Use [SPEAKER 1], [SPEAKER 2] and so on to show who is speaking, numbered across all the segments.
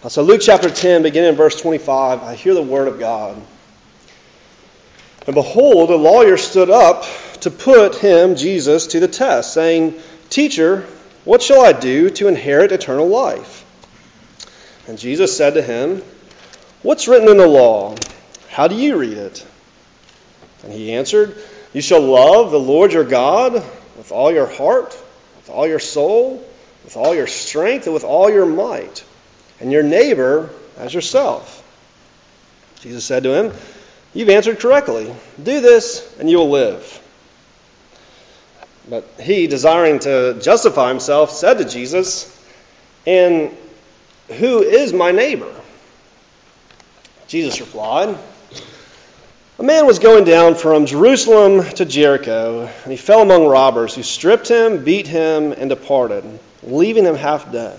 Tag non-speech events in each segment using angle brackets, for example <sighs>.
[SPEAKER 1] Uh, so, Luke chapter 10, beginning in verse 25, I hear the word of God. And behold, a lawyer stood up to put him, Jesus, to the test, saying, Teacher, what shall I do to inherit eternal life? And Jesus said to him, What's written in the law? How do you read it? And he answered, You shall love the Lord your God with all your heart, with all your soul, with all your strength, and with all your might, and your neighbor as yourself. Jesus said to him, You've answered correctly. Do this, and you will live. But he, desiring to justify himself, said to Jesus, And who is my neighbor? Jesus replied, A man was going down from Jerusalem to Jericho, and he fell among robbers who stripped him, beat him, and departed, leaving him half dead.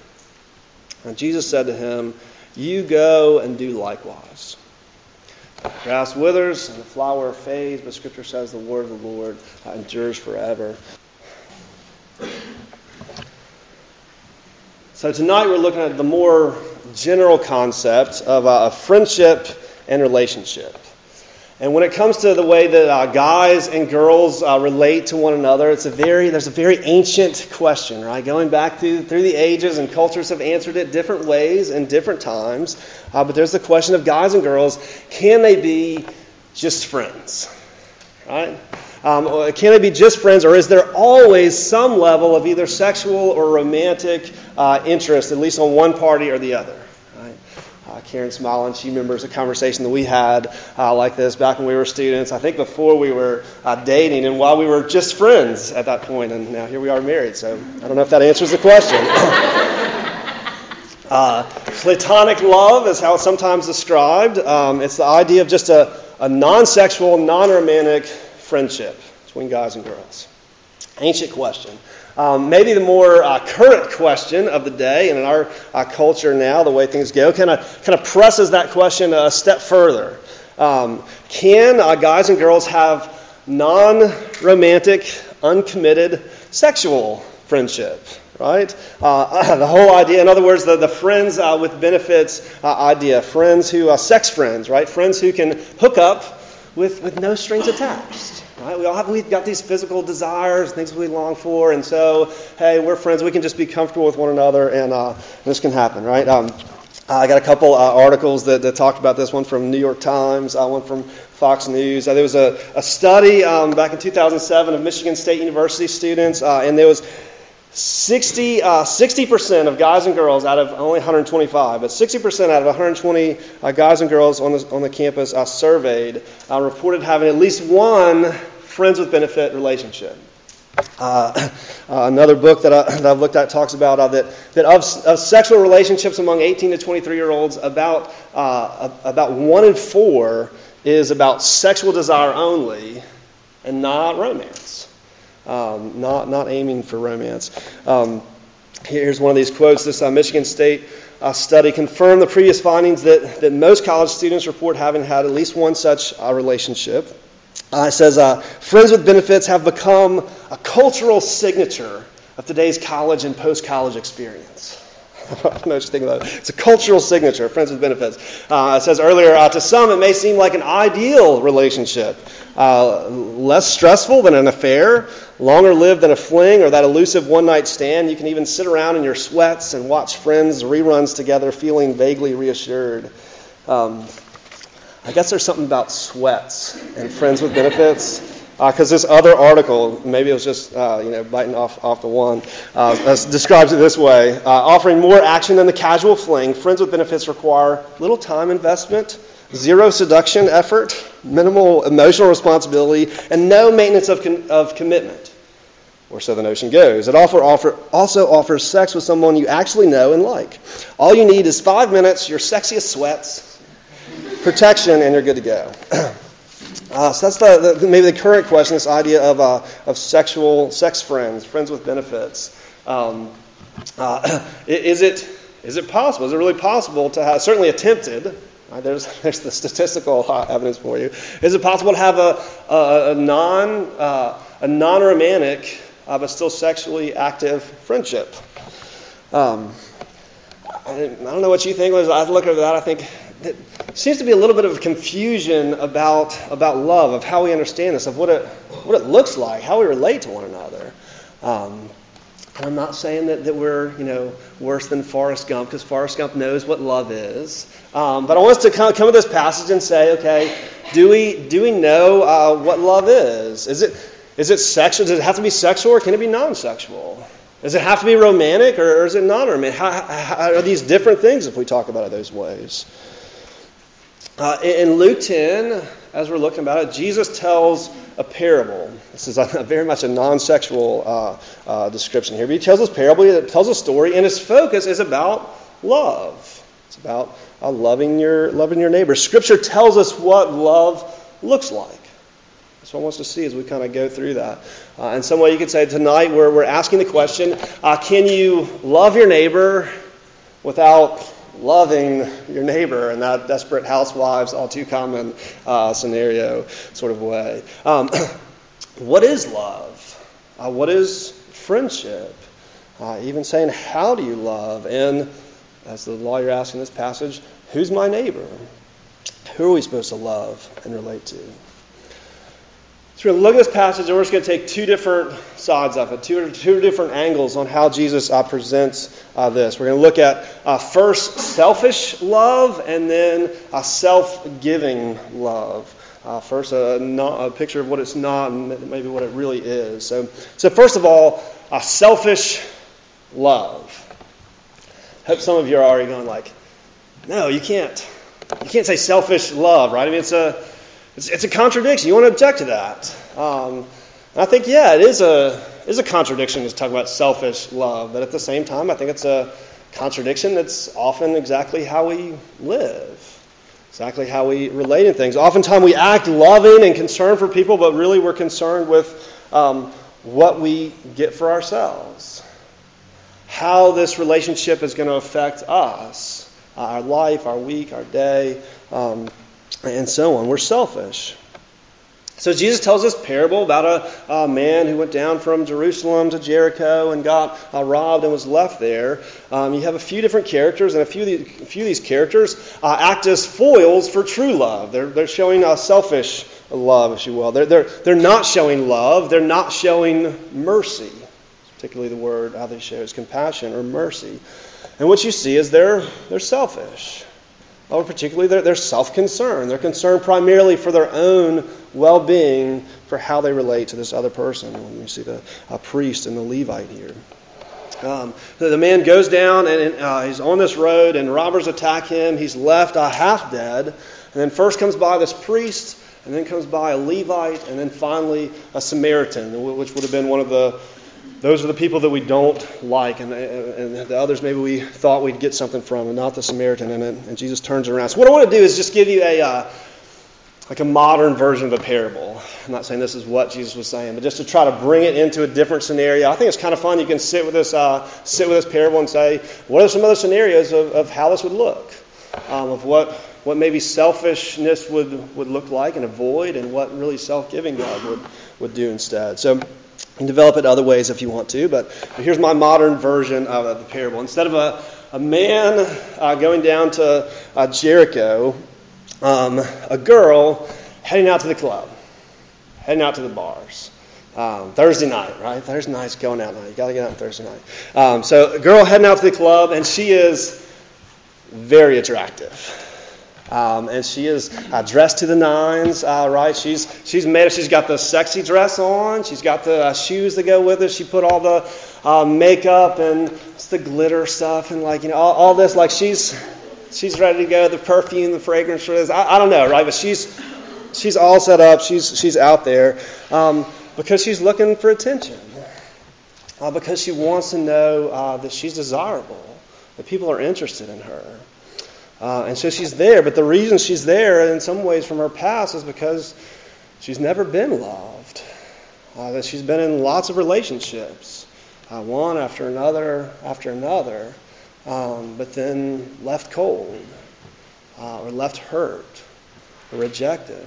[SPEAKER 1] And Jesus said to him, You go and do likewise. Grass withers and the flower fades, but Scripture says the word of the Lord endures forever. So tonight we're looking at the more general concept of uh, friendship and relationship. And when it comes to the way that uh, guys and girls uh, relate to one another, it's a very there's a very ancient question, right? Going back through through the ages, and cultures have answered it different ways and different times. Uh, but there's the question of guys and girls: can they be just friends, right? Um, can they be just friends, or is there always some level of either sexual or romantic uh, interest, at least on one party or the other? Uh, Karen smiling. She remembers a conversation that we had uh, like this back when we were students. I think before we were uh, dating and while we were just friends at that point, and now here we are married. So I don't know if that answers the question. <laughs> Uh, platonic love is how it's sometimes described. Um, it's the idea of just a, a non sexual, non romantic friendship between guys and girls. Ancient question. Um, maybe the more uh, current question of the day and in our uh, culture now, the way things go, kind of kind of presses that question a step further. Um, can uh, guys and girls have non-romantic, uncommitted sexual friendship? Right? Uh, <laughs> the whole idea, in other words, the, the friends uh, with benefits uh, idea, friends who, are sex friends, right? Friends who can hook up with, with no strings attached. Right? We all have we've got these physical desires, things we long for, and so hey, we're friends. We can just be comfortable with one another, and uh, this can happen, right? Um, I got a couple uh, articles that, that, talked about this. One from New York Times, uh, one from Fox News. Uh, there was a, a study um, back in 2007 of Michigan State University students, uh, and there was 60, uh, 60% of guys and girls out of only 125, but 60% out of 120 uh, guys and girls on the, on the campus I surveyed uh, reported having at least one friends with benefit relationship. Uh, <laughs> uh, another book that, I, have looked at talks about uh, that, that of, of, sexual relationships among 18 to 23 year olds, about, uh, about one in four is about sexual desire only and not romance, um, not, not aiming for romance. Um, here's one of these quotes this uh, Michigan State uh, study confirmed the previous findings that, that most college students report having had at least one such relationship. Uh, it says, uh, Friends with benefits have become a cultural signature of today's college and post college experience. <laughs> About it. It's a cultural signature, friends with benefits. Uh, it says earlier, uh, to some it may seem like an ideal relationship. Uh, less stressful than an affair, longer lived than a fling or that elusive one night stand. You can even sit around in your sweats and watch friends reruns together, feeling vaguely reassured. Um, I guess there's something about sweats and friends with benefits. Because uh, this other article, maybe it was just uh, you know biting off, off the one, uh, describes it this way: offering more action than the casual fling. Friends with benefits require little time investment, zero seduction effort, minimal emotional responsibility, and no maintenance of, of commitment. Or so the notion goes. It offer, offer, also offers sex with someone you actually know and like. All you need is five minutes, your sexiest sweats, protection, and you're good to go. <clears throat> Uh, so that's the, the, maybe the current question, this idea of, uh, of sexual sex friends, friends with benefits. Um, uh, <clears throat> is, it, is it possible? Is it really possible to have, certainly attempted, right, there's, <laughs> there's the statistical uh, <laughs> evidence for you. Is it possible to have a, a, a non, uh, a non-romantic but still sexually active friendship? Um, I, I, don't know what you think. As I look at that, I think there seems to be a little bit of confusion about, about love, of how we understand this, of what it, what it looks like, how we relate to one another. Um, I'm not saying that, that we're, you know, worse than Forrest Gump, because Forrest Gump knows what love is. Um, but I want us to come, come to this passage and say, okay, do we, do we know uh, what love is? Is it, is it sexual? Does it have to be sexual or can it be non sexual? Does it have to be romantic or, or is it non romantic? How, how, are these different things if we talk about it those ways? Uh, in Luke 10, as we're looking about it, Jesus tells a parable. This is a, <laughs> very much a non sexual uh, uh, description here. But he tells this parable, he tells a story, and his focus is about love. It's about uh, loving, your, loving your neighbor. Scripture tells us what love looks like. That's what I want us to see as we kind of go through that. Uh, in some way, you could say tonight we're, we're asking the question uh, can you love your neighbor without loving your neighbor in that desperate housewives, all too common uh, scenario sort of way. Um, <clears throat> what is love? Uh, what is friendship? Uh, even saying, how do you love? And as the lawyer asks in this passage, who's my neighbor? Who are we supposed to love and relate to? So we're going to look at this passage and we're just going to take two different sides of it, two, two different angles on how Jesus uh, presents uh, this. We're going to look at uh, first selfish love and then a self giving love. Uh, first, a, not, a, picture of what it's not and maybe what it really is. So, so first of all, a selfish love. I hope some of you are already going like, no, you can't. You can't say selfish love, right? I mean, it's a it's, it's a contradiction. You want to object to that. Um, I think, yeah, it is a, is a contradiction to talk about selfish love, but at the same time, I think it's a contradiction that's often exactly how we live, exactly how we relate in things. Oftentimes we act loving and concerned for people, but really we're concerned with um, what we get for ourselves, how this relationship is going to affect us, our life, our week, our day. Um, and so on. We're selfish. So Jesus tells this parable about a, a, man who went down from Jerusalem to Jericho and got uh, robbed and was left there. Um, you have a few different characters, and a few of these, few of these characters uh, act as foils for true love. They're, they're showing selfish love, if you will. They're, they're, they're not showing love, they're not showing mercy. Particularly the word how they show is compassion or mercy. And what you see is they're, they're selfish or particularly they're, they're self concerned. They're concerned primarily for their own well being, for how they relate to this other person. You see the priest and the Levite here. Um, the man goes down and uh, he's on this road, and robbers attack him. He's left uh, half dead. And then first comes by this priest, and then comes by a Levite, and then finally a Samaritan, which would have been one of the those are the people that we don't like, and, and the others maybe we thought we'd get something from, and not the Samaritan. And, and Jesus turns around. So what I want to do is just give you a uh, like a modern version of a parable. I'm not saying this is what Jesus was saying, but just to try to bring it into a different scenario. I think it's kind of fun. You can sit with this uh, sit with this parable and say, what are some other scenarios of, of how this would look, um, of what what maybe selfishness would, would look like and avoid, and what really self-giving God would would do instead. So can develop it other ways if you want to, but here's my modern version of the parable. Instead of a, a man uh, going down to uh, Jericho, um, a girl heading out to the club, heading out to the bars. Um, Thursday night, right? Thursday night's going out night. You got to get out on Thursday night. Um, so, a girl heading out to the club, and she is very attractive. Um, and she is uh, dressed to the nines, uh, right? She's she's made. it. She's got the sexy dress on. She's got the uh, shoes that go with it. She put all the uh, makeup and the glitter stuff and like you know all, all, this. Like she's she's ready to go. The perfume, the fragrance for this. I, I don't know, right? But she's she's all set up. She's she's out there um, because she's looking for attention. Uh, because she wants to know uh, that she's desirable, that people are interested in her. Uh, and so she's there, but the reason she's there in some ways from her past is because she's never been loved. Uh, that she's been in lots of relationships, uh, one after another after another, um, but then left cold, uh, or left hurt, or rejected.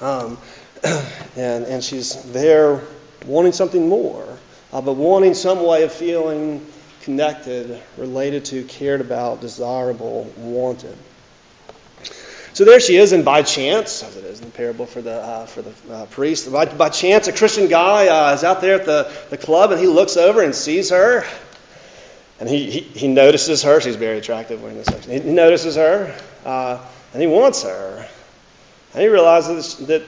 [SPEAKER 1] Um, <clears throat> and, and she's there wanting something more, uh, but wanting some way of feeling connected, related to, cared about, desirable, wanted. So there she is, and by chance, as it is in the parable for the uh, for the uh, priest, by, by chance, a Christian guy uh, is out there at the, the club, and he looks over and sees her, and he, he, he notices her. She's very attractive wearing this section. He, notices her, uh, and he wants her, and he realizes that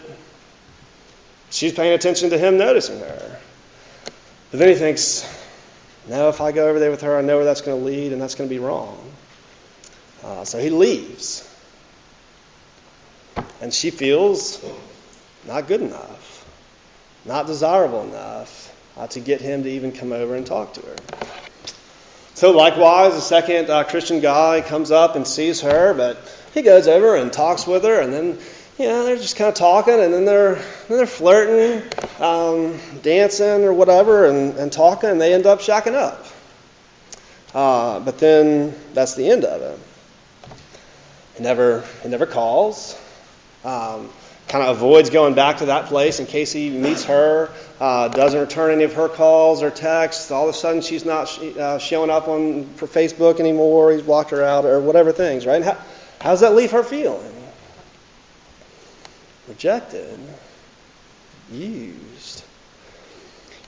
[SPEAKER 1] she's paying attention to him noticing her. But then he thinks, now, if I go over there with her, I know where that's going to lead, and that's going to be wrong. Uh, so he leaves. And she feels not good enough, not desirable enough uh, to get him to even come over and talk to her. So, likewise, a second uh, Christian guy comes up and sees her, but he goes over and talks with her, and then you know, they're just kind of talking, and then they're then they're flirting, um, dancing or whatever, and, and talking, and they end up shacking up. Uh, but then that's the end of it. He never he never calls. Um, kind of avoids going back to that place in case he meets her. Uh, doesn't return any of her calls or texts. All of a sudden, she's not uh, showing up on Facebook anymore. He's blocked her out or whatever things. Right? How, how does that leave her feeling? Rejected, used.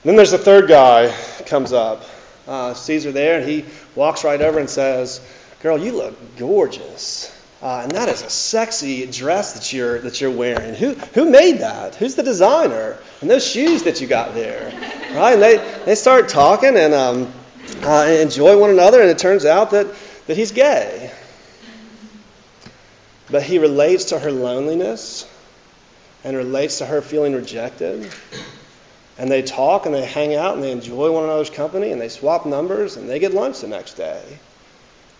[SPEAKER 1] And then there's the third guy comes up, uh, sees her there, and he walks right over and says, "Girl, you look gorgeous." Uh, and that is a sexy dress that you're that you're wearing. Who who made that? Who's the designer? And those shoes that you got there, right? And they they start talking and um, uh, enjoy one another. And it turns out that that he's gay, but he relates to her loneliness and relates to her feeling rejected. And they talk and they hang out and they enjoy one another's company and they swap numbers and they get lunch the next day.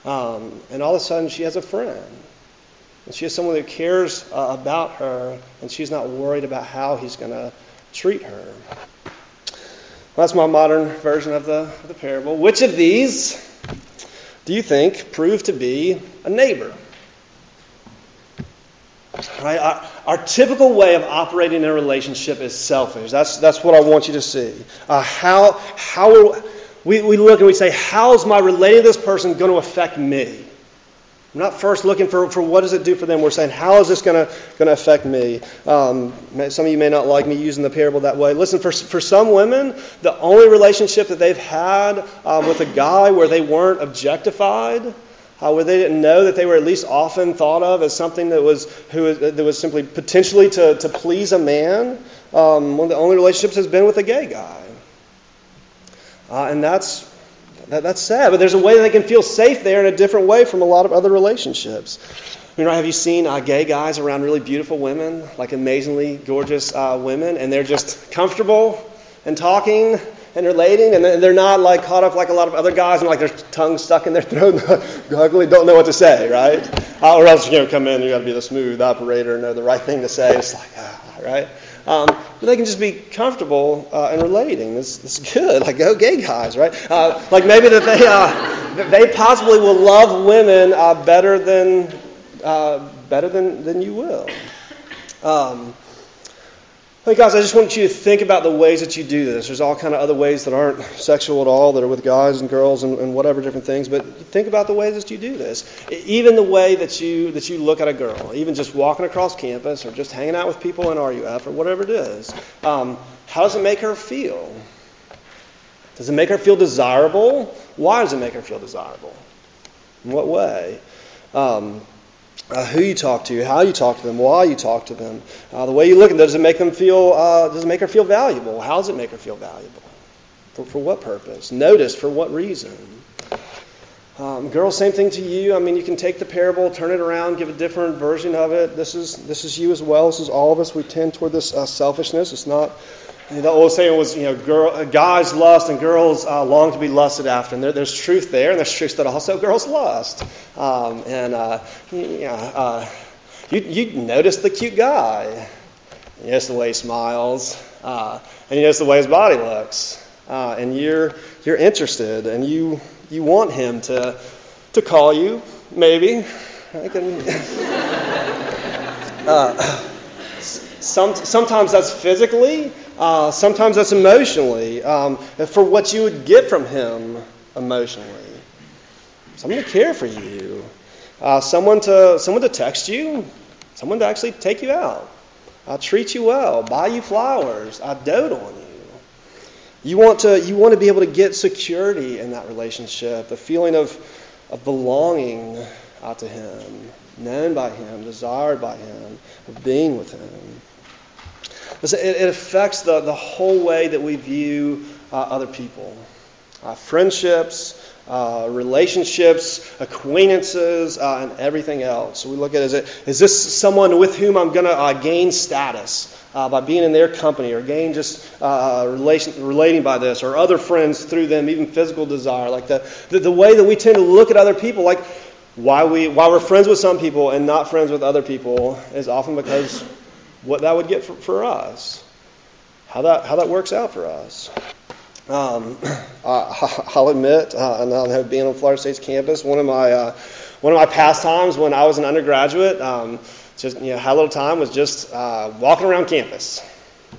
[SPEAKER 1] Um, and all of a sudden she has a friend. And she has someone who cares uh, about her and she's not worried about how he's going to treat her. Well, that's my modern version of the, of the parable. Which of these do you think proved to be a neighbor? Right? Our, our, typical way of operating in a relationship is selfish. That's, that's what I want you to see. Uh, how how are, we, we look and we say, how's my relating to this person going to affect me? I'm not first looking for, for what does it do for them. We're saying, how is this going to going to affect me? Um, some of you may not like me using the parable that way. Listen, for, for some women, the only relationship that they've had um, with a guy where they weren't objectified uh, where they didn't know that they were at least often thought of as something that was, who, that was simply potentially to, to please a man. Um, one of the only relationships has been with a gay guy. Uh, and that's, that, that's sad, but there's a way they can feel safe there in a different way from a lot of other relationships. You know, have you seen uh, gay guys around really beautiful women, like amazingly gorgeous uh, women, and they're just comfortable and talking and relating, and they're not like caught up like a lot of other guys and like their tongue stuck in their throat, <laughs> ugly, don't know what to say, right? Uh, or else you know, come in, you got to be the smooth operator, know the right thing to say. It's like, ah, right? Um, but they can just be comfortable uh, and relating. This, this is good. <laughs> Like, go gay guys, right? Uh, like maybe that they, uh, they possibly will love women uh, better than uh, better than, than you will. Um, Hey guys, I just want you to think about the ways that you do this. There's all kind of other ways that aren't sexual at all, that are with guys and girls and, and, whatever different things. But think about the ways that you do this. Even the way that you that you look at a girl, even just walking across campus or just hanging out with people in RUF or whatever it is. Um, how does it make her feel? Does it make her feel desirable? Why does it make her feel desirable? In what way? Um, uh, who you talk to, how you talk to them, why you talk to them, uh, the way you look at them. Does it make them feel? Uh, does it make her feel valuable? How does it make her feel valuable? For, for what purpose? Notice for what reason? Um, girls, same thing to you. I mean, you can take the parable, turn it around, give a different version of it. This is this is you as well. This is all of us. We tend toward this uh, selfishness. It's not. The old saying was, you know, girl, guys lust and girls uh, long to be lusted after. And there, there's truth there, and there's truth that also girls lust. Um, and uh, yeah, uh, you you notice the cute guy. You notice the way he smiles, uh, and you notice the way his body looks, uh, and you're you're interested, and you you want him to, to call you, maybe. I can, <laughs> uh, some, sometimes that's physically, uh, sometimes that's emotionally, um, for what you would get from him emotionally. Someone to care for you, uh, someone, to, someone to text you, someone to actually take you out, uh, treat you well, buy you flowers, I dote on you. You want to, you want to be able to get security in that relationship, the feeling of, of belonging uh, to Him, known by Him, desired by Him, of being with Him. It, affects the, the whole way that we view uh, other people. Uh, friendships, uh, relationships, acquaintances, uh, and everything else. So we look at is it is this someone with whom I'm going to uh, gain status uh, by being in their company, or gain just relation, relating by this, or other friends through them, even physical desire, like the, the the way that we tend to look at other people, like why we why we're friends with some people and not friends with other people is often because what that would get for, for us, how that how that works out for us. Um, <clears throat> I, <laughs> will admit, uh, and I'll have been on Florida State's campus. One of my uh, one of my pastimes when I was an undergraduate, um, just you know, had a little time was just uh, walking around campus,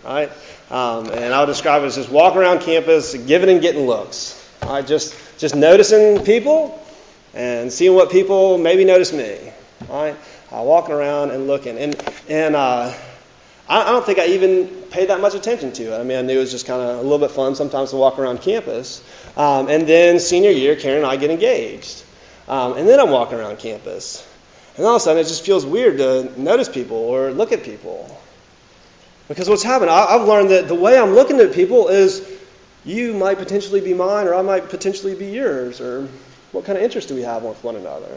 [SPEAKER 1] right? Um, and I would describe it as just walking around campus, giving and getting looks. Right? Just just noticing people and seeing what people maybe notice me. Right? Uh, walking around and looking, and and uh, I, I don't think I even paid that much attention to it. I mean, I knew it was just kind of a little bit fun sometimes to walk around campus. Um, and then senior year, Karen and I get engaged. Um, and then I'm walking around campus. And all of a sudden, it just feels weird to notice people or look at people. Because what's happened, I, I've learned that the way I'm looking at people is you might potentially be mine or I might potentially be yours. Or what kind of interest do we have with one another?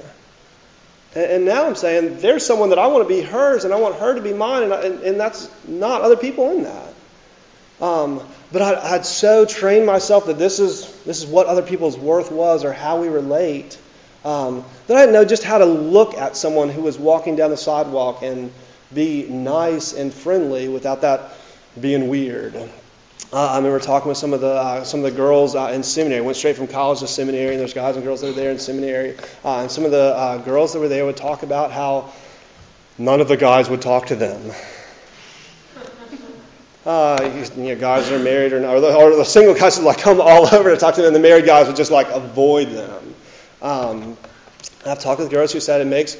[SPEAKER 1] And, now I'm saying there's someone that I want to be hers and I want her to be mine, and, I, and, and that's not other people in that. Um, but I, I'd so trained myself that this is, this is what other people's worth was or how we relate um, that I didn't know just how to look at someone who was walking down the sidewalk and be nice and friendly without that being weird. Uh, I remember talking with some of the uh, some of the girls uh, in seminary. Went straight from college to seminary, and there's guys and girls that are there in seminary. Uh, and some of the uh, girls that were there would talk about how none of the guys would talk to them. <laughs> Uh, you know, guys that are married or, not, or, the, or the single guys would like come all <laughs> over to talk to them. And the married guys would just like avoid them. Um, I've talked with girls who said it makes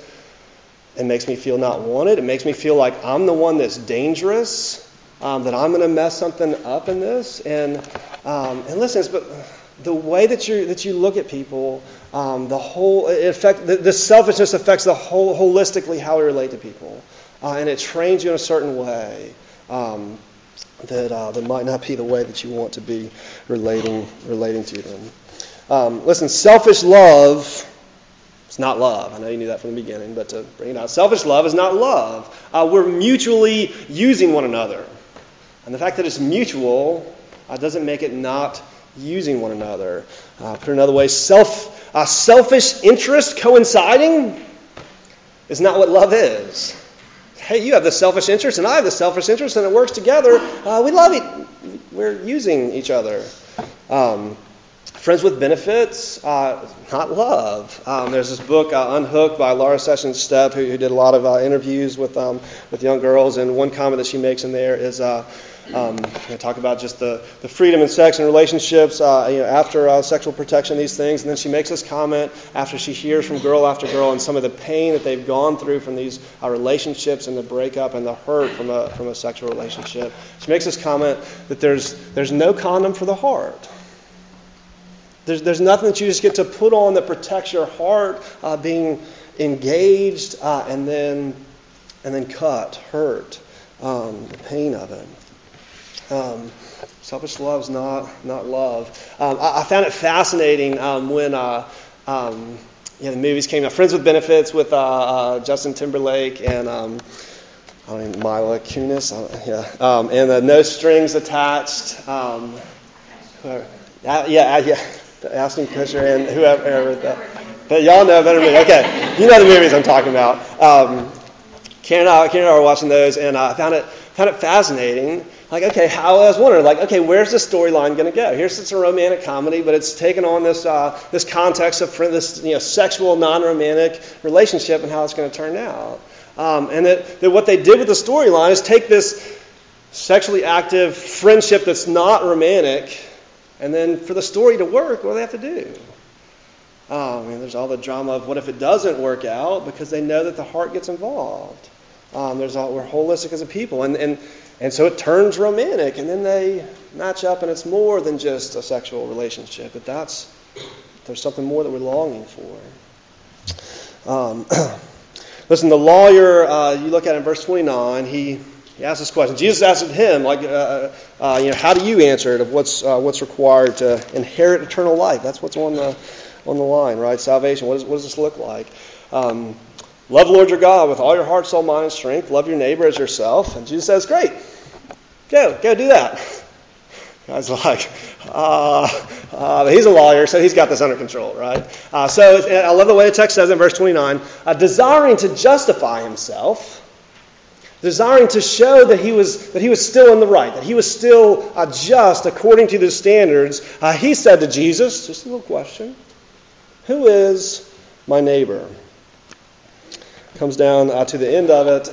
[SPEAKER 1] it makes me feel not wanted. It makes me feel like I'm the one that's dangerous um, that I'm going to mess something up in this. And um, and listen, but the way that you that you look at people, um, the whole it affect the, the, selfishness affects the whole holistically how we relate to people, uh, and it trains you in a certain way. Um, that, uh, that might not be the way that you want to be relating relating to them. Um, listen, selfish love it's not love. I know you knew that from the beginning, but to bring it out, selfish love is not love. Uh, we're mutually using one another. And the fact that it's mutual uh, doesn't make it not using one another. Uh, put another way, self, uh, selfish interest coinciding is not what love is. Hey, you have the selfish interest, and I have the selfish interest, and it works together. Uh, we love it. We're using each other. Um, Friends with Benefits, uh, not love. Um, there's this book, uh, Unhooked, by Laura Sessions Stepp, who, who did a lot of uh, interviews with, um, with young girls. And one comment that she makes in there is um, know, talk about just the, the freedom in sex and relationships uh, you know, after uh, sexual protection, these things. And then she makes this comment after she hears from girl after girl and some of the pain that they've gone through from these relationships and the breakup and the hurt from a, from a sexual relationship. She makes this comment that there's, there's no condom for the heart. There's, there's nothing that you just get to put on that protects your heart uh, being engaged uh, and then and then cut, hurt, um, the pain of it. Um, selfish love is not not love. Um, I, I, found it fascinating um, when uh, um, yeah, the movies came out. Friends with Benefits with uh, uh, Justin Timberlake and um, I mean Mila Kunis, yeah, and uh, No Strings Attached. Whoever, uh, yeah, uh, yeah, Ashton Kutcher and whoever. the But y'all know better than me. Okay, you know the movies I'm talking about. Um, Karen, and I, Karen and I were watching those, and I found it found it fascinating. Like, okay, how I was wondering, like, okay, where's the storyline going to go? Here's it's a romantic comedy, but it's taken on this uh, this context of this you know sexual non-romantic relationship and how it's going to turn out. Um, and that, that what they did with the storyline is take this sexually active friendship that's not romantic, and then for the story to work, what do they have to do? Oh, I mean, there's all the drama of what if it doesn't work out because they know that the heart gets involved. Um, there's all, we're holistic as a people, and, and and so it turns romantic, and then they match up, and it's more than just a sexual relationship. But that's there's something more that we're longing for. Um, <clears throat> listen, the lawyer, uh, you look at in verse 29, he he asked this question. Jesus asked him, like, uh, uh, you know, how do you answer it of what's uh, what's required to inherit eternal life? That's what's on the on the line, right? Salvation. What, is, what does this look like? Um, love the Lord your God with all your heart, soul, mind, and strength. Love your neighbor as yourself. And Jesus says, great. Go, go do that. <laughs> Guys like, uh, uh, he's a lawyer, so he's got this under control, right? Uh, so I love the way the text says in verse 29 uh, desiring to justify himself, desiring to show that he was, that he was still in the right, that he was still uh, just according to the standards, uh, he said to Jesus, just a little question, who is my neighbor? Comes down uh, to the end of it.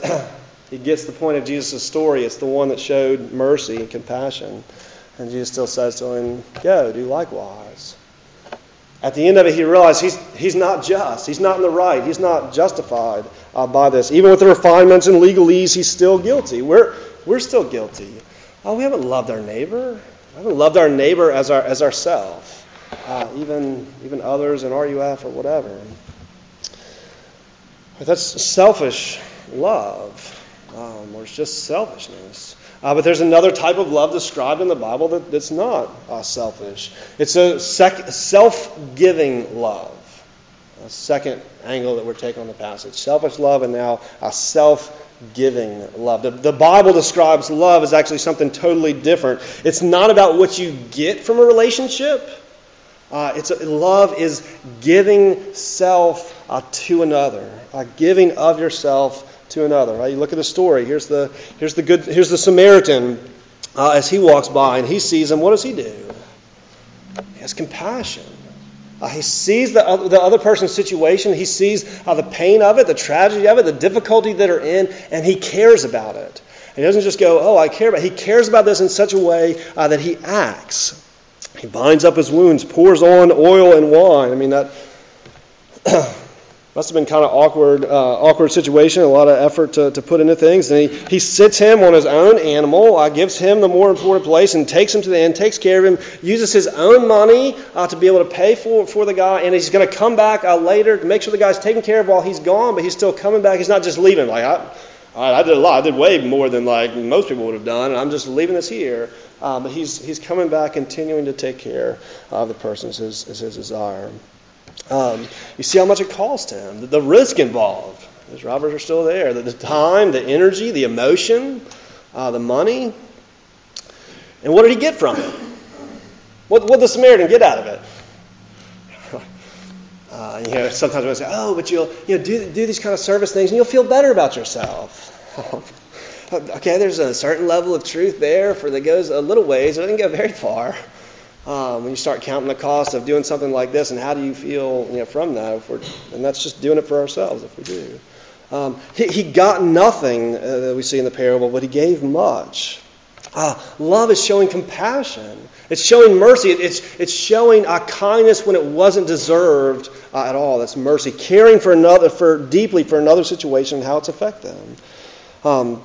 [SPEAKER 1] <clears throat> he gets the point of Jesus' story. It's the one that showed mercy and compassion. And Jesus still says to him, Go, do likewise. At the end of it, he realized he's, he's not just. He's not in the right. He's not justified uh, by this. Even with the refinements and legalese, he's still guilty. We're, we're still guilty. Oh, we haven't loved our neighbor. We haven't loved our neighbor as, our, as ourselves uh, even even others in RUF or whatever. But that's selfish love, um, or it's just selfishness. Uh, but there's another type of love described in the Bible that, that's not uh, selfish. It's a sec- self-giving love. A second angle that we're taking on the passage: selfish love, and now a self giving love. The, the, Bible describes love as actually something totally different. It's not about what you get from a relationship, uh, it's a, love is giving self uh, to another, uh, giving of yourself to another. Right? You look at the story. Here's the here's the good here's the Samaritan uh, as he walks by and he sees him. What does he do? He has compassion. Uh, he sees the other, the other person's situation. He sees uh, the pain of it, the tragedy of it, the difficulty that are in, and he cares about it. he doesn't just go, "Oh, I care about." It. He cares about this in such a way that he acts. He binds up his wounds, pours on oil and wine. I mean, that <clears throat> must have been kind of awkward, uh, awkward situation, a lot of effort to, to put into things. And he, he sits him on his own animal, uh, gives him the more important place, and takes him to the end, takes care of him, uses his own money uh, to be able to pay for, for the guy, and he's going to come back uh, later to make sure the guy's taken care of while he's gone, but he's still coming back. He's not just leaving. Like, I, I did a lot. I did way more than like most people would have done, and I'm just leaving this here. Uh, but he's, he's coming back, continuing to take care of the person is his, is his desire. Um, you see how much it cost him, the, the risk involved. His robbers are still there. The, the time, the energy, the emotion, uh, the money. And what did he get from it? What, what did the Samaritan get out of it? <laughs> Uh, you know, sometimes we say, "Oh, but you'll you know do do these kind of service things, and you'll feel better about yourself." <laughs> okay, there's a certain level of truth there for that goes a little ways. But it doesn't go very far. Um, when you start counting the cost of doing something like this, and how do you feel you know, from that? and that's just doing it for ourselves if we do. Um, he, he, got nothing uh, that we see in the parable, but he gave much. Uh, love is showing compassion. It's showing mercy. It's, it's showing a kindness when it wasn't deserved uh, at all. That's mercy. Caring for another, for deeply for another situation and how it's affected them. Um,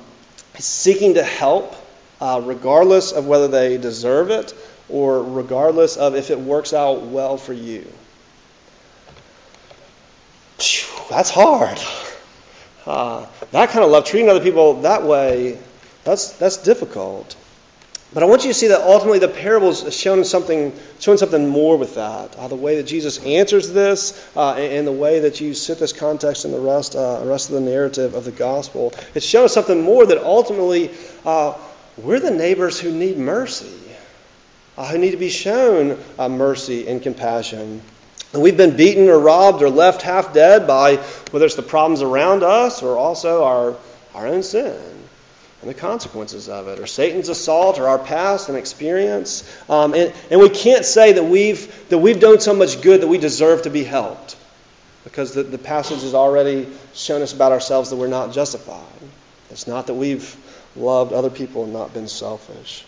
[SPEAKER 1] seeking to help, uh, regardless of whether they deserve it or regardless of if it works out well for you. that's hard. Uh, that kind of love, treating other people that way, that's, that's difficult. But I want you to see that ultimately the parables is showing something, showing something more with that. Uh, the way that Jesus answers this, uh, and, and, the way that you sit this context in the rest, uh, rest of the narrative of the gospel, it's showing something more that ultimately uh, we're the neighbors who need mercy, who need to be shown uh, mercy and compassion. And we've been beaten or robbed or left half dead by whether it's the problems around us or also our, our own sin and the consequences of it, or Satan's assault, or our past and experience. Um, and, and we can't say that we've, that we've done so much good that we deserve to be helped, because the, the passage has already shown us about ourselves that we're not justified. It's not that we've loved other people and not been selfish.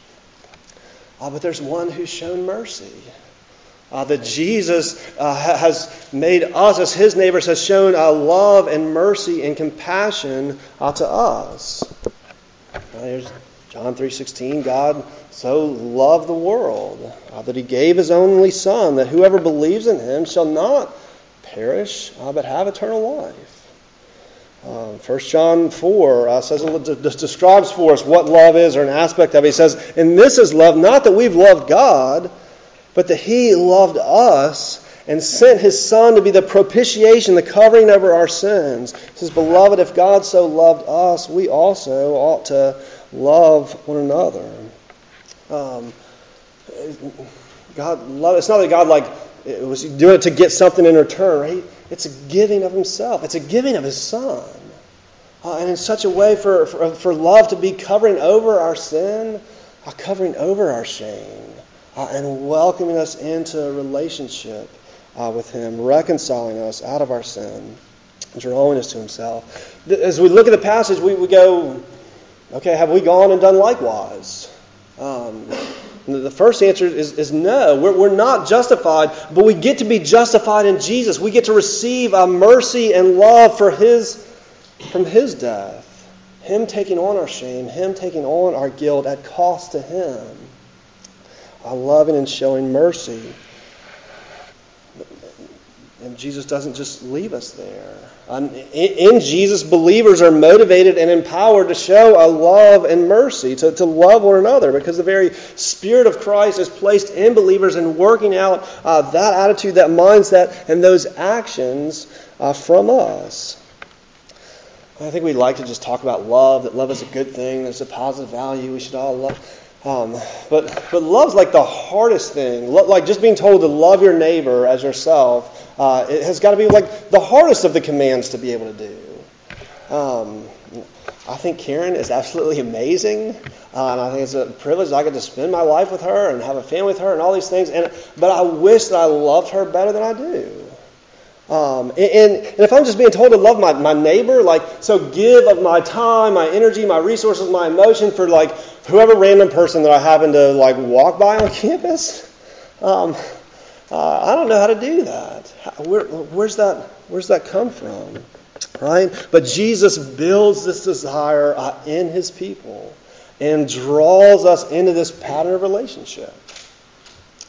[SPEAKER 1] Uh, but there's one who's shown mercy. Uh, that Jesus uh, has made us, as his neighbors, has shown uh, love and mercy and compassion uh, to us. There's John 3:16. God so loved the world that He gave His only Son, that whoever believes in Him shall not perish, but have eternal life. Uh, 1 John 4 uh, says describes for us what love is, or an aspect of it. He says, "And this is love, not that we've loved God, but that He loved us." and sent his Son to be the propitiation, the covering over our sins. He says, Beloved, if God so loved us, we also ought to love one another. Um, God love. It's not that God like it was doing it to get something in return. Right? It's a giving of Himself. It's a giving of His Son, uh, and in such a way for, for, for love to be covering over our sin, uh, covering over our shame, uh, and welcoming us into a relationship uh, with Him, reconciling us out of our sin, drawing us to Himself. As we look at the passage, we, we go, okay, have we gone and done likewise? Um, the first answer is, is no. We're, we're, not justified, but we get to be justified in Jesus. We get to receive a mercy and love for His, from His death. Him taking on our shame, Him taking on our guilt at cost to Him. A loving and showing mercy. And Jesus doesn't just leave us there. In Jesus, believers are motivated and empowered to show a love and mercy, to, to love one another, because the very Spirit of Christ is placed in believers and working out uh, that attitude, that mindset, and those actions uh, from us. I think we like to just talk about love, that love is a good thing, there's a positive value, we should all love. Um, but but love's like the hardest thing. Like just being told to love your neighbor as yourself uh, it has got to be like the hardest of the commands to be able to do. Um, I think Karen is absolutely amazing, uh, and I think it's a privilege I get to spend my life with her and have a family with her and all these things. And but I wish that I loved her better than I do. Um, and, and, if I'm just being told to love my, my neighbor, like, so give of my time, my energy, my resources, my emotion for, like, whoever random person that I happen to, like, walk by on <laughs> campus, um, uh, I don't know how to do that. Where, where's that? Where's that come from? Right? But Jesus builds this desire uh, in His people and draws us into this pattern of relationship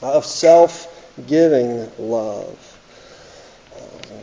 [SPEAKER 1] of self-giving love.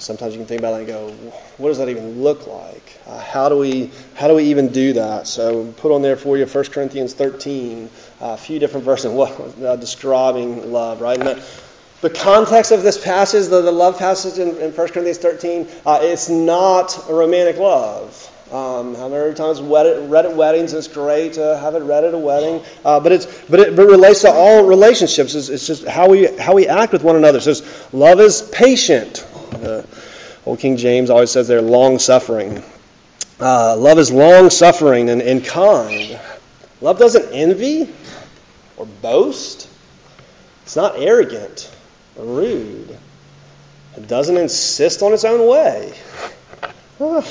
[SPEAKER 1] Uh, sometimes you can think about it and go, what does that even look like? Uh, how do we how do we even do that? So put on there for you 1 Corinthians 13, a few different verses <laughs> what, uh, describing love, right? And that, the context of this passage, the, the love passage in, in 1 Corinthians 13, uh, it's not a romantic love. Um, how many times read it, read at weddings? It's great to have it read at a wedding, uh, but it's but it, but it relates to all relationships. It's, it's, just how we how we act with one another. It says love is patient. Uh, old King James always says they're long suffering. Uh, love is long suffering and, and kind. Love doesn't envy or boast. It's not arrogant or rude. It doesn't insist on its own way. <sighs>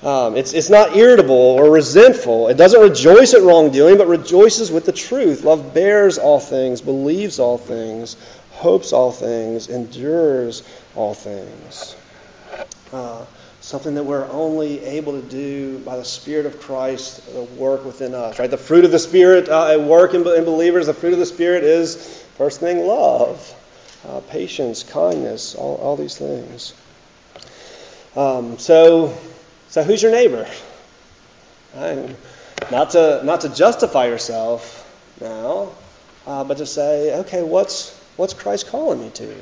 [SPEAKER 1] Um, it's, it's not irritable or resentful. It doesn't rejoice at wrongdoing, but rejoices with the truth. Love bears all things, believes all things, hopes all things, endures all things. Uh, something that we're only able to do by the Spirit of Christ the work within us. Right? The fruit of the Spirit uh, at work in, in believers, the fruit of the Spirit is, first thing, love uh, patience, kindness, all, all these things. Um, so, so who's your neighbor? Right? Not to not to justify yourself now, uh, but to say, okay, what's what's Christ calling me to?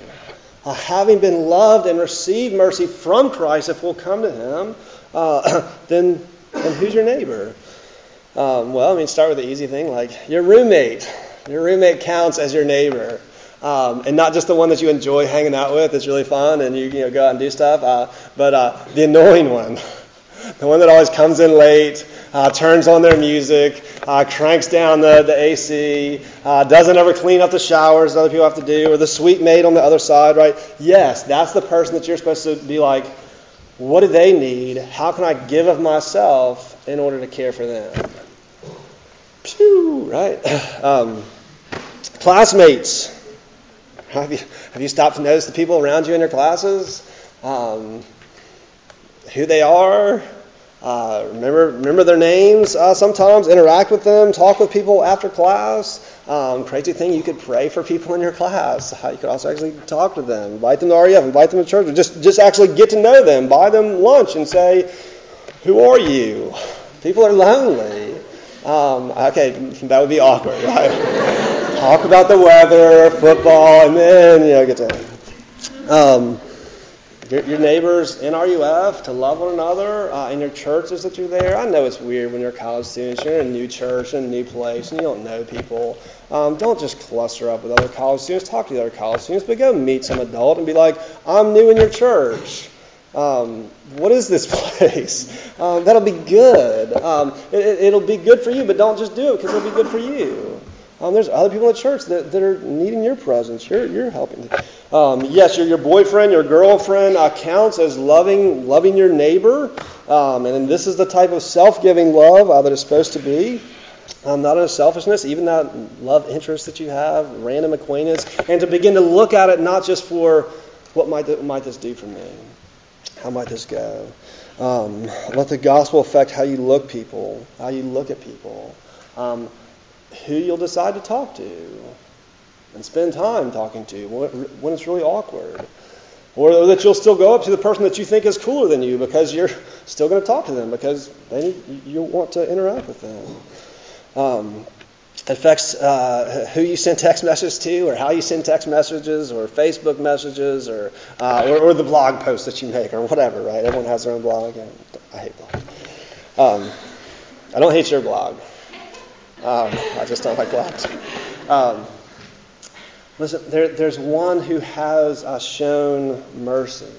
[SPEAKER 1] Uh, having been loved and received mercy from Christ, if we'll come to Him, uh, <coughs> then then who's your neighbor? Um, well, I mean, start with the easy thing, like your roommate. Your roommate counts as your neighbor. Um, and not just the one that you enjoy hanging out with, it's really fun, and you, you know, go out and do stuff, uh, but uh, the annoying one. The one that always comes in late, uh, turns on their music, uh, cranks down the, the AC, uh, doesn't ever clean up the showers that other people have to do, or the sweet maid on the other side, right? Yes, that's the person that you're supposed to be like, what do they need? How can I give of myself in order to care for them? Right? <laughs> Um, classmates. Have you, have you stopped to notice the people around you in your classes? Um, who they are? Uh, remember, remember their names uh, sometimes, interact with them, talk with people after class. Um, crazy thing, you could pray for people in your class. Uh, you could also actually talk to them, invite them to RUF, invite them to church, just, just actually get to know them, buy them lunch and say, Who are you? People are lonely. Um, okay, that would be awkward, <laughs> right? talk about the weather, football, and then, you know, get to. Um, your, your neighbors in RUF to love one another uh, in your churches that you're there. I know it's weird when you're college student, you're in a new church, in a new place, and you don't know people. Um, don't just cluster up with other college students. Talk to the other college students, but go meet some adult and be like, I'm new in your church. Um, what is this <laughs> place? Um, that'll be good. Um, it, will be good for you, but don't just do it because it'll be good for you. Um, there's other people the church that, that are needing your presence. You're, you're helping. Um, yes, your, your boyfriend, your girlfriend uh, counts as loving, loving your neighbor. Um, and this is the type of self giving love uh, that is supposed to be. Um, not in selfishness, even that love interest that you have, random acquaintance, and to begin to look at it not just for what might, th- might this do for me? How might this go? Um, let the gospel affect how you look people, how you look at people. Um, who you'll decide to talk to and spend time talking to when it's really awkward. Or that you'll still go up to the person that you think is cooler than you because you're <laughs> still going to talk to them because they, you want to interact with them. Um, affects uh, who you send text messages to, or how you send text messages, or Facebook messages, or, uh, or, or the blog posts that you make, or whatever. Right? Everyone has their own blog. I hate blogs. Um, I don't hate your blog. Um, I just don't like blacks. Um, listen, there, there's one who has uh, shown mercy,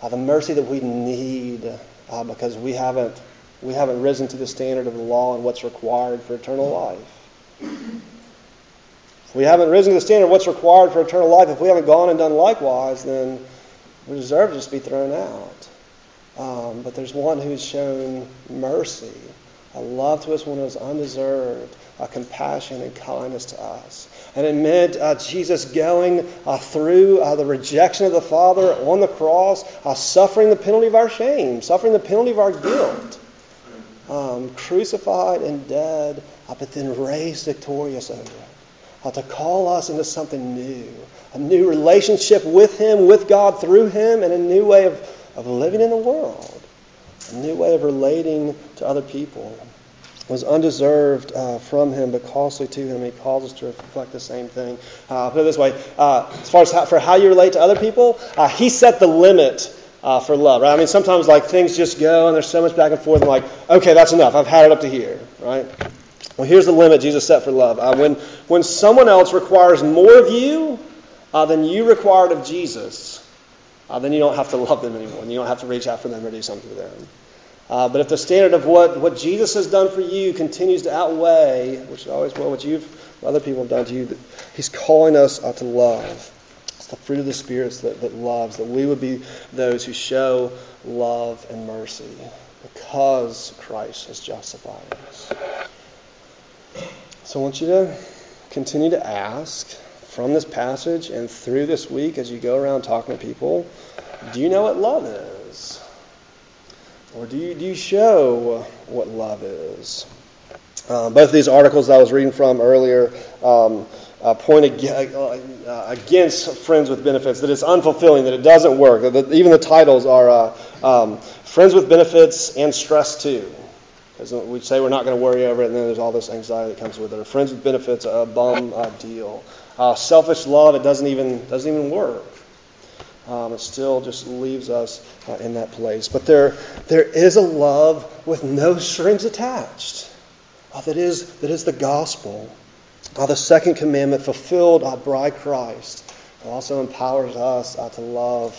[SPEAKER 1] uh, the mercy that we need uh, because we haven't we haven't risen to the standard of the law and what's required for eternal life. If we haven't risen to the standard of what's required for eternal life, if we haven't gone and done likewise, then we deserve to just be thrown out. Um, but there's one who's shown mercy a love to us when it was undeserved, a compassion and kindness to us. And it meant uh, Jesus going uh, through uh, the rejection of the Father on the cross, uh, suffering the penalty of our shame, suffering the penalty of our guilt, um, crucified and dead, uh, but then raised victorious over it. Uh, to call us into something new, a new relationship with Him, with God through Him, and a new way of, of living in the world a new way of relating to other people. It was undeserved uh, from him, but costly to him. He calls us to reflect the same thing. Uh, put it this way: uh, as far as how, for how you relate to other people, uh, he set the limit uh, for love. Right? I mean, sometimes like things just go, and there's so much back and forth. And like, okay, that's enough. I've had it up to here. Right? Well, here's the limit Jesus set for love. Uh, when when someone else requires more of you than you required of Jesus, uh, then you don't have to <laughs> love them anymore. And you don't have to reach out for them or do something for them. Uh, but if the standard of what, what Jesus has done for you continues to outweigh, which is always well, what you've other people have done to you, He's calling us uh, to love. It's the fruit of the Spirit that, that loves, that we would be those who show love and mercy because Christ has justified us. So I want you to continue to ask from this passage and through this week as you go around talking to people, do you know what love is? Or do you, do you show what love is? Uh, both of these articles I was reading from earlier, um, uh, point against friends with benefits, that it's unfulfilling, that it doesn't work. That even the titles are um, Friends with Benefits and Stress Too. Because we say we're not going to worry over it, and then there's all this anxiety that comes with it. Friends with benefits, a bum uh, deal. Uh, selfish love, it doesn't even doesn't even work. Um, it still just leaves us uh, in that place. But there there is a love with no strings attached. Uh, that is that is the gospel. Uh, the second commandment fulfilled uh, by Christ also empowers us uh, to love